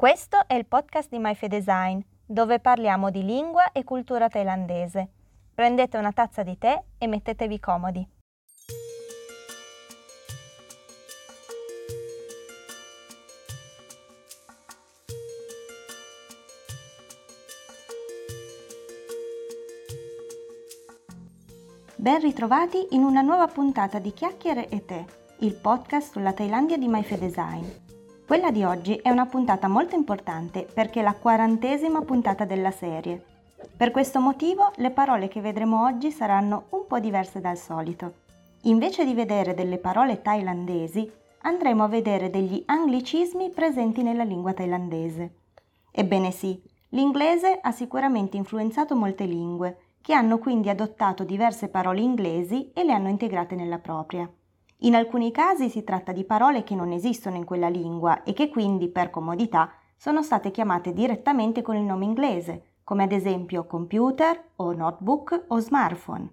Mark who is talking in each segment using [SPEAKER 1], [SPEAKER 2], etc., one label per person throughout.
[SPEAKER 1] Questo è il podcast di MyFedesign, dove parliamo di lingua e cultura thailandese. Prendete una tazza di tè e mettetevi comodi. Ben ritrovati in una nuova puntata di Chiacchiere e Tè, il podcast sulla Thailandia di MyFedesign. Quella di oggi è una puntata molto importante perché è la quarantesima puntata della serie. Per questo motivo le parole che vedremo oggi saranno un po' diverse dal solito. Invece di vedere delle parole thailandesi, andremo a vedere degli anglicismi presenti nella lingua thailandese. Ebbene sì, l'inglese ha sicuramente influenzato molte lingue, che hanno quindi adottato diverse parole inglesi e le hanno integrate nella propria. In alcuni casi si tratta di parole che non esistono in quella lingua e che quindi, per comodità, sono state chiamate direttamente con il nome inglese, come ad esempio computer o notebook o smartphone.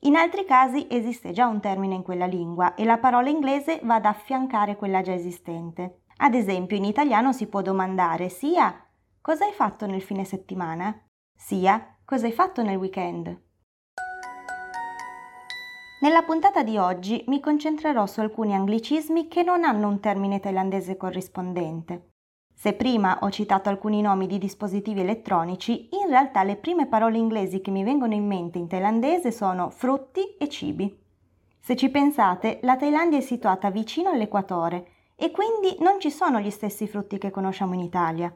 [SPEAKER 1] In altri casi esiste già un termine in quella lingua e la parola inglese va ad affiancare quella già esistente. Ad esempio in italiano si può domandare sia cosa hai fatto nel fine settimana, sia cosa hai fatto nel weekend. Nella puntata di oggi mi concentrerò su alcuni anglicismi che non hanno un termine thailandese corrispondente. Se prima ho citato alcuni nomi di dispositivi elettronici, in realtà le prime parole inglesi che mi vengono in mente in thailandese sono frutti e cibi. Se ci pensate, la Thailandia è situata vicino all'equatore e quindi non ci sono gli stessi frutti che conosciamo in Italia.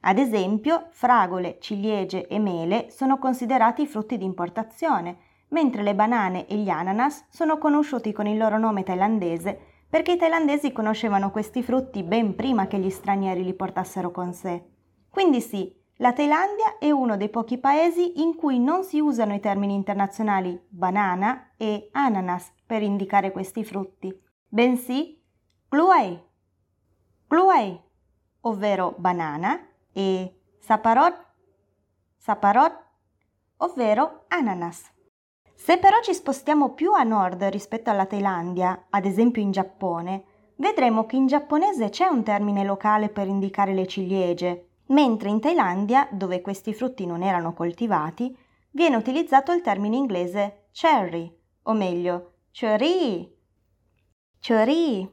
[SPEAKER 1] Ad esempio, fragole, ciliegie e mele sono considerati frutti di importazione, mentre le banane e gli ananas sono conosciuti con il loro nome thailandese perché i thailandesi conoscevano questi frutti ben prima che gli stranieri li portassero con sé. Quindi sì, la Thailandia è uno dei pochi paesi in cui non si usano i termini internazionali banana e ananas per indicare questi frutti, bensì gluai, gluai, ovvero banana, e saparot, saparot, ovvero ananas. Se però ci spostiamo più a nord rispetto alla Thailandia, ad esempio in Giappone, vedremo che in giapponese c'è un termine locale per indicare le ciliegie, mentre in Thailandia, dove questi frutti non erano coltivati, viene utilizzato il termine inglese cherry, o meglio, cherry, cherry,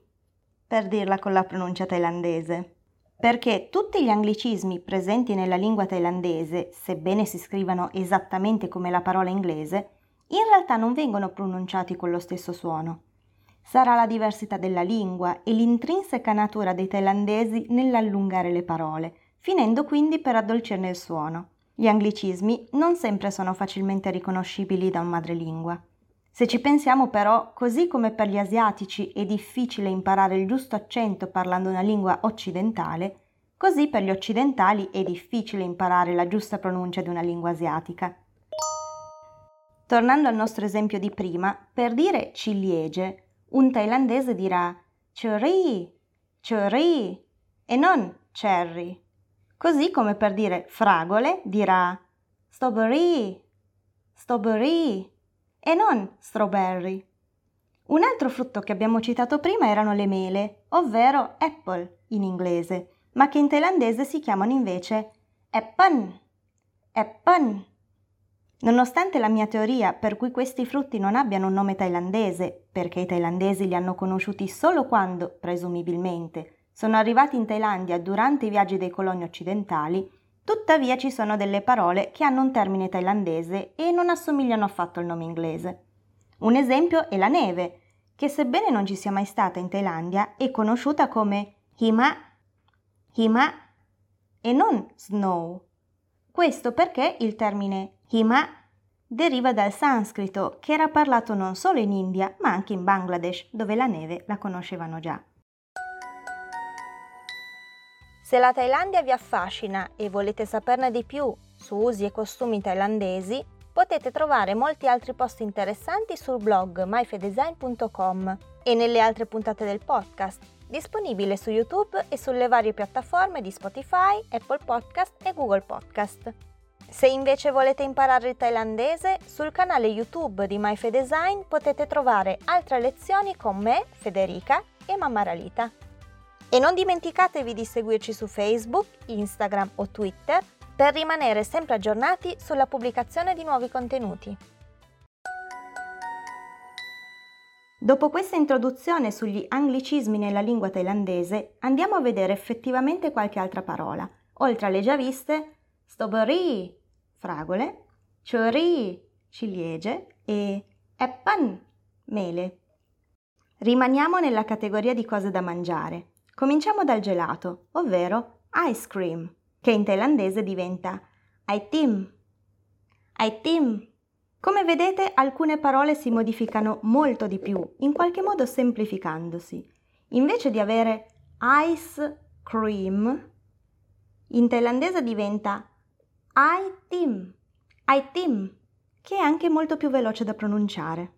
[SPEAKER 1] per dirla con la pronuncia thailandese. Perché tutti gli anglicismi presenti nella lingua thailandese, sebbene si scrivano esattamente come la parola inglese, in realtà non vengono pronunciati con lo stesso suono. Sarà la diversità della lingua e l'intrinseca natura dei thailandesi nell'allungare le parole, finendo quindi per addolcirne il suono. Gli anglicismi non sempre sono facilmente riconoscibili da un madrelingua. Se ci pensiamo però, così come per gli asiatici è difficile imparare il giusto accento parlando una lingua occidentale, così per gli occidentali è difficile imparare la giusta pronuncia di una lingua asiatica. Tornando al nostro esempio di prima, per dire ciliegie, un thailandese dirà cherry, cherry e non cherry. Così come per dire fragole dirà strawberry, strawberry e non strawberry. Un altro frutto che abbiamo citato prima erano le mele, ovvero apple in inglese, ma che in thailandese si chiamano invece apple, apple. Nonostante la mia teoria per cui questi frutti non abbiano un nome thailandese, perché i thailandesi li hanno conosciuti solo quando, presumibilmente, sono arrivati in Thailandia durante i viaggi dei coloni occidentali, tuttavia ci sono delle parole che hanno un termine thailandese e non assomigliano affatto al nome inglese. Un esempio è la neve, che sebbene non ci sia mai stata in Thailandia, è conosciuta come hima, hima e non snow. Questo perché il termine hima deriva dal sanscrito, che era parlato non solo in India, ma anche in Bangladesh, dove la neve la conoscevano già. Se la Thailandia vi affascina e volete saperne di più su usi e costumi thailandesi, potete trovare molti altri post interessanti sul blog myfedesign.com e nelle altre puntate del podcast, disponibile su YouTube e sulle varie piattaforme di Spotify, Apple Podcast e Google Podcast. Se invece volete imparare il thailandese, sul canale YouTube di MyFedesign potete trovare altre lezioni con me, Federica e Mamma Ralita. E non dimenticatevi di seguirci su Facebook, Instagram o Twitter per rimanere sempre aggiornati sulla pubblicazione di nuovi contenuti. Dopo questa introduzione sugli anglicismi nella lingua thailandese, andiamo a vedere effettivamente qualche altra parola. Oltre alle già viste, strawberry, fragole, cherry, ciliegie e apple, mele. Rimaniamo nella categoria di cose da mangiare. Cominciamo dal gelato, ovvero ice cream, che in thailandese diventa aitim. Aitim. Come vedete, alcune parole si modificano molto di più, in qualche modo semplificandosi. Invece di avere ice cream, in thailandese diventa aitim, aitim, che è anche molto più veloce da pronunciare.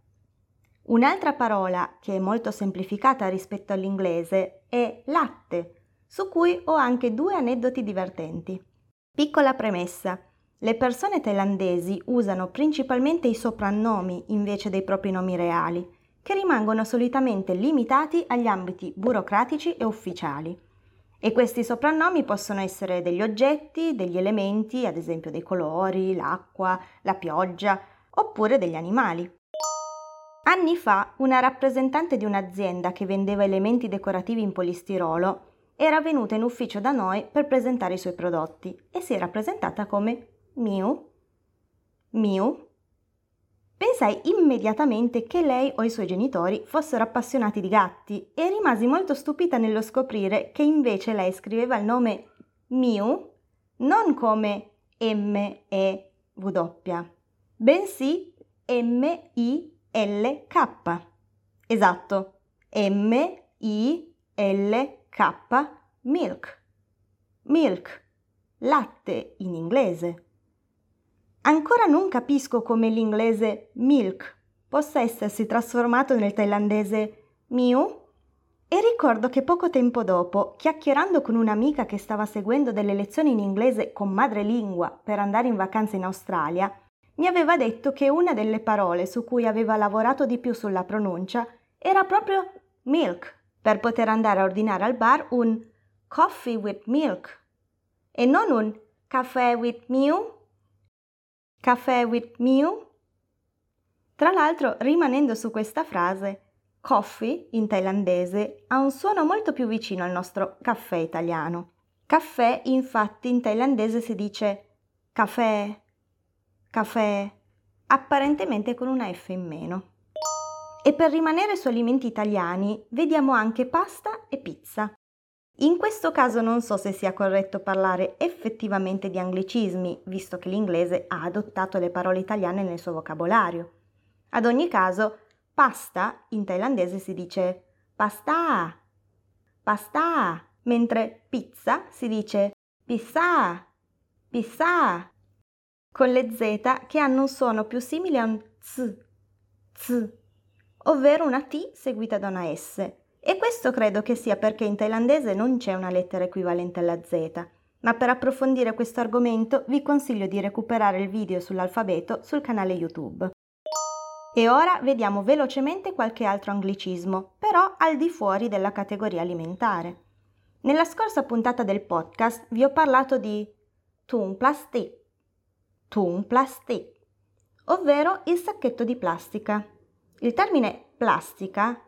[SPEAKER 1] Un'altra parola che è molto semplificata rispetto all'inglese è latte, su cui ho anche due aneddoti divertenti. Piccola premessa. Le persone thailandesi usano principalmente i soprannomi invece dei propri nomi reali, che rimangono solitamente limitati agli ambiti burocratici e ufficiali. E questi soprannomi possono essere degli oggetti, degli elementi, ad esempio dei colori, l'acqua, la pioggia, oppure degli animali. Anni fa una rappresentante di un'azienda che vendeva elementi decorativi in polistirolo era venuta in ufficio da noi per presentare i suoi prodotti e si era presentata come Miu. Miu. Pensai immediatamente che lei o i suoi genitori fossero appassionati di gatti e rimasi molto stupita nello scoprire che invece lei scriveva il nome Miu non come M-E-W, bensì M-I LK. Esatto, M-I-L-K, milk. Milk, latte in inglese. Ancora non capisco come l'inglese milk possa essersi trasformato nel thailandese miu e ricordo che poco tempo dopo, chiacchierando con un'amica che stava seguendo delle lezioni in inglese con madrelingua per andare in vacanza in Australia, mi aveva detto che una delle parole su cui aveva lavorato di più sulla pronuncia era proprio milk, per poter andare a ordinare al bar un coffee with milk e non un caffè with mew. Caffè with mew. Tra l'altro, rimanendo su questa frase, coffee in thailandese ha un suono molto più vicino al nostro caffè italiano. Caffè, infatti, in thailandese si dice caffè caffè, apparentemente con una F in meno. E per rimanere su alimenti italiani, vediamo anche pasta e pizza. In questo caso non so se sia corretto parlare effettivamente di anglicismi, visto che l'inglese ha adottato le parole italiane nel suo vocabolario. Ad ogni caso, pasta in thailandese si dice pasta, pasta, mentre pizza si dice pizza, pizza con le Z che hanno un suono più simile a un Z, Z, ovvero una T seguita da una S. E questo credo che sia perché in thailandese non c'è una lettera equivalente alla Z. Ma per approfondire questo argomento vi consiglio di recuperare il video sull'alfabeto sul canale YouTube. E ora vediamo velocemente qualche altro anglicismo, però al di fuori della categoria alimentare. Nella scorsa puntata del podcast vi ho parlato di Tung Plastic, thùng plastic, ovvero il sacchetto di plastica. Il termine plastica,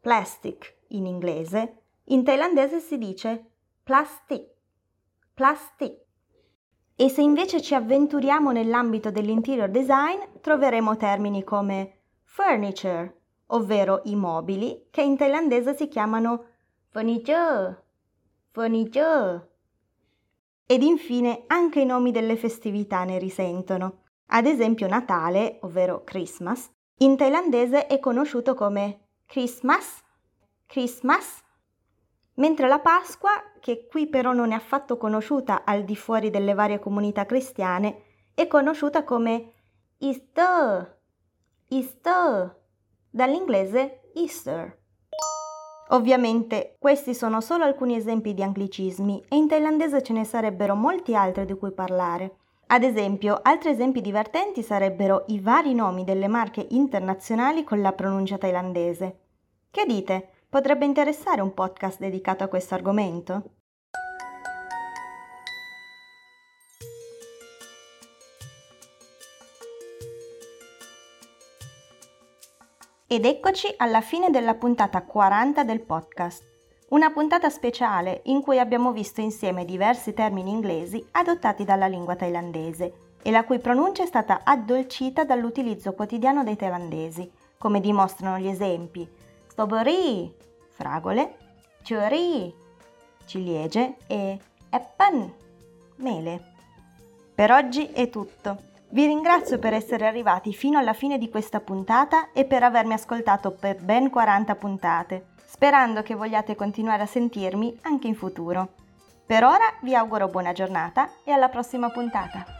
[SPEAKER 1] plastic in inglese, in thailandese si dice plastic, plastic. E se invece ci avventuriamo nell'ambito dell'interior design, troveremo termini come furniture, ovvero i mobili, che in thailandese si chiamano furniture, furniture ed infine anche i nomi delle festività ne risentono. Ad esempio Natale, ovvero Christmas, in thailandese è conosciuto come Christmas, Christmas, mentre la Pasqua, che qui però non è affatto conosciuta al di fuori delle varie comunità cristiane, è conosciuta come Easter, Easter, dall'inglese Easter. Ovviamente questi sono solo alcuni esempi di anglicismi e in thailandese ce ne sarebbero molti altri di cui parlare. Ad esempio, altri esempi divertenti sarebbero i vari nomi delle marche internazionali con la pronuncia thailandese. Che dite? Potrebbe interessare un podcast dedicato a questo argomento? Ed eccoci alla fine della puntata 40 del podcast. Una puntata speciale in cui abbiamo visto insieme diversi termini inglesi adottati dalla lingua thailandese e la cui pronuncia è stata addolcita dall'utilizzo quotidiano dei thailandesi, come dimostrano gli esempi strawberry, fragole, cherry, ciliegie e apple, mele. Per oggi è tutto. Vi ringrazio per essere arrivati fino alla fine di questa puntata e per avermi ascoltato per ben 40 puntate, sperando che vogliate continuare a sentirmi anche in futuro. Per ora vi auguro buona giornata e alla prossima puntata.